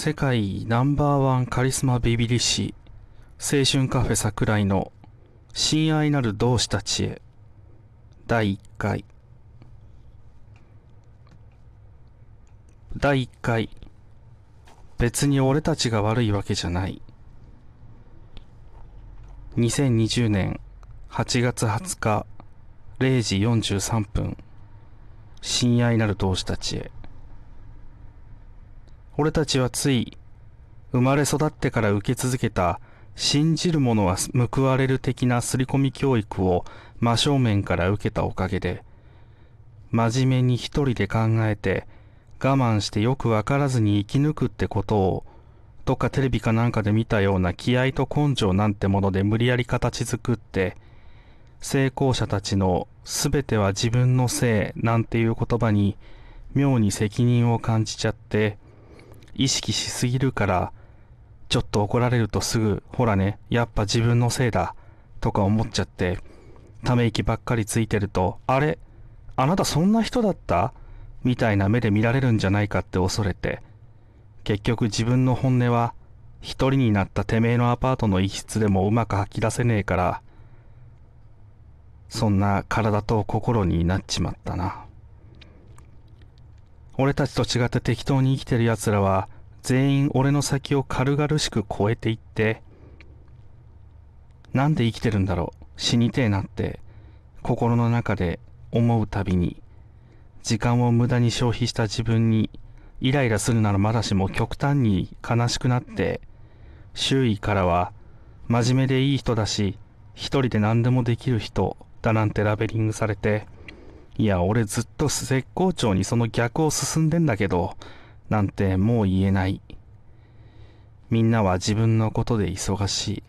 世界ナンバーワンカリスマビビリ師青春カフェ桜井の親愛なる同志たちへ第1回。第1回。別に俺たちが悪いわけじゃない。2020年8月20日0時43分親愛なる同志たちへ。俺たちはつい生まれ育ってから受け続けた信じる者は報われる的な刷り込み教育を真正面から受けたおかげで真面目に一人で考えて我慢してよくわからずに生き抜くってことをどっかテレビかなんかで見たような気合と根性なんてもので無理やり形作って成功者たちの全ては自分のせいなんていう言葉に妙に責任を感じちゃって意識しすぎるから、ちょっと怒られるとすぐ、ほらね、やっぱ自分のせいだ、とか思っちゃって、ため息ばっかりついてると、あれあなたそんな人だった？みたいな目で見られるんじゃないかって恐れて、結局自分の本音は、一人になったてめえのアパートの一室でもうまく吐き出せねえから、そんな体と心になっちまったな。俺たちと違って適当に生きてる奴らは、全員俺の先を軽々しく越えていって、なんで生きてるんだろう、死にてえなって、心の中で思うたびに、時間を無駄に消費した自分に、イライラするならまだしも極端に悲しくなって、周囲からは、真面目でいい人だし、一人で何でもできる人だなんてラベリングされて、いや、俺ずっと絶好調にその逆を進んでんだけど、なんてもう言えない。みんなは自分のことで忙し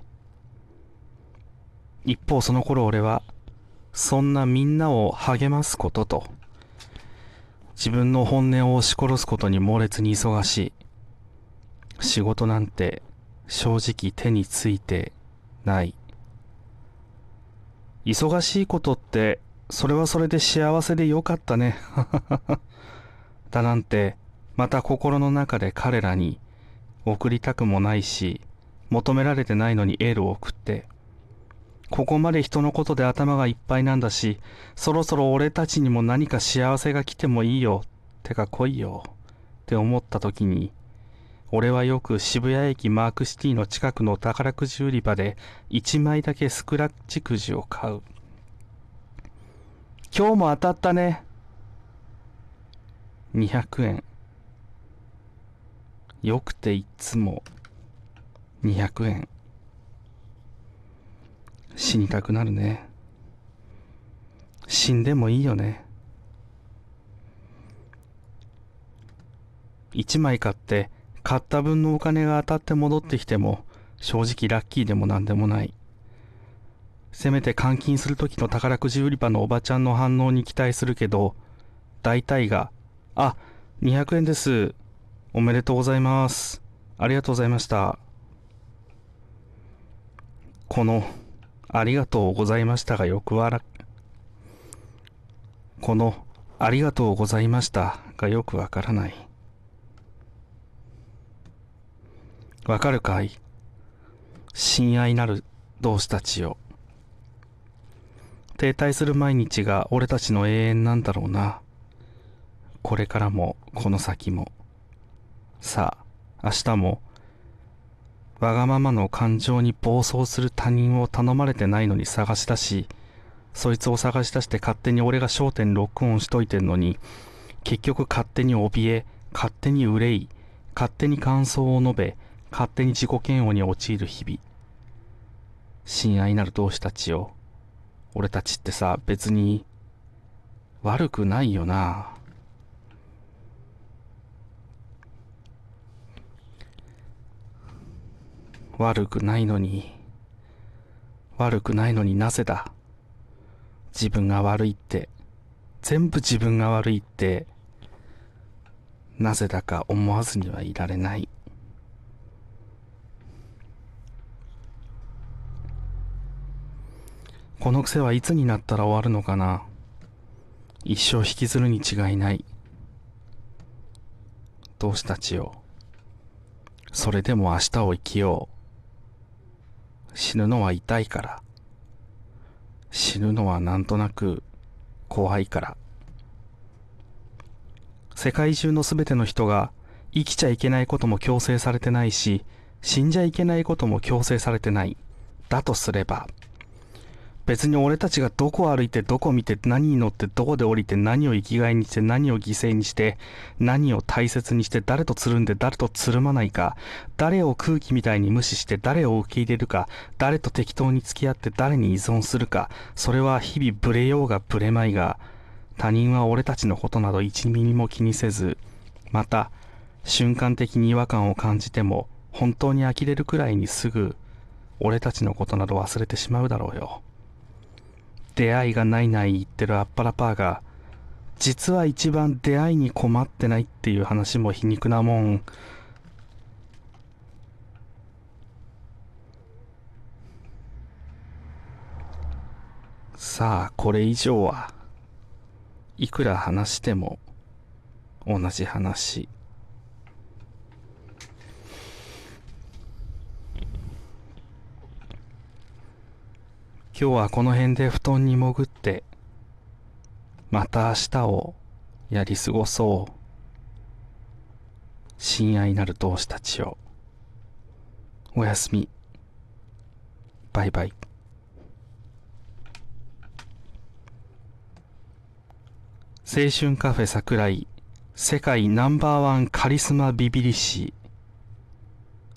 い。一方その頃俺は、そんなみんなを励ますことと、自分の本音を押し殺すことに猛烈に忙しい。仕事なんて正直手についてない。忙しいことってそれはそれで幸せでよかったね。だなんて、また心の中で彼らに送りたくもないし、求められてないのにエールを送って、ここまで人のことで頭がいっぱいなんだし、そろそろ俺たちにも何か幸せが来てもいいよ。てか来いよ。って思った時に、俺はよく渋谷駅マークシティの近くの宝くじ売り場で1枚だけスクラッチくじを買う。今日も当たったね。200円。よくていつも200円。死にたくなるね。死んでもいいよね。1枚買って買った分のお金が当たって戻ってきても正直ラッキーでもなんでもない。せめて監禁する時の宝くじ売り場のおばちゃんの反応に期待するけど、大体が、あ、200円です。おめでとうございます。ありがとうございました。この、ありがとうございましたがよくわらこの、ありがとうございましたがよくわからない。わかるかい？親愛なる同志たちよ。停滞する毎日が俺たちの永遠なんだろうな。これからも、この先も。さあ、明日も、わがままの感情に暴走する他人を頼まれてないのに探し出し、そいつを探し出して勝手に俺が焦点ロックオンしといてんのに、結局勝手に怯え、勝手に憂い、勝手に感想を述べ、勝手に自己嫌悪に陥る日々。親愛なる同志たちよ。俺たちってさ、別に悪くないよな。悪くないのに、悪くないのになぜだ。自分が悪いって、全部自分が悪いって、なぜだか思わずにはいられない。この癖はいつになったら終わるのかな？一生引きずるに違いない。同志たちよ？それでも明日を生きよう。死ぬのは痛いから。死ぬのはなんとなく怖いから。世界中のすべての人が生きちゃいけないことも強制されてないし、死んじゃいけないことも強制されてない。だとすれば、別に俺たちがどこ歩いてどこ見て何に乗ってどこで降りて何を生きがいにして何を犠牲にして何を大切にして誰とつるんで誰とつるまないか誰を空気みたいに無視して誰を受け入れるか誰と適当に付き合って誰に依存するかそれは日々ブレようがブレまいが他人は俺たちのことなど1ミリも気にせずまた瞬間的に違和感を感じても本当に呆れるくらいにすぐ俺たちのことなど忘れてしまうだろうよ。出会いがないない言ってるアッパラパーが、実は一番出会いに困ってないっていう話も皮肉なもん。さあ、これ以上はいくら話しても同じ話。今日はこの辺で布団に潜って、また明日をやり過ごそう。親愛なる同志たちよ。おやすみ。バイバイ。青春カフェ桜井世界ナンバーワンカリスマビビリシ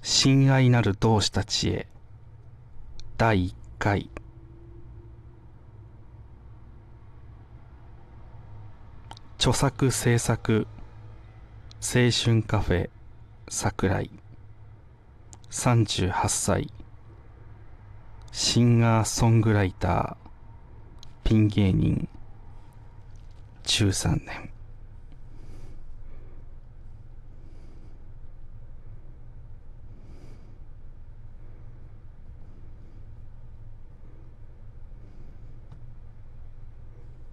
親愛なる同志たちへ第1回著作制作青春カフェ桜井。38歳。シンガーソングライターピン芸人。13年。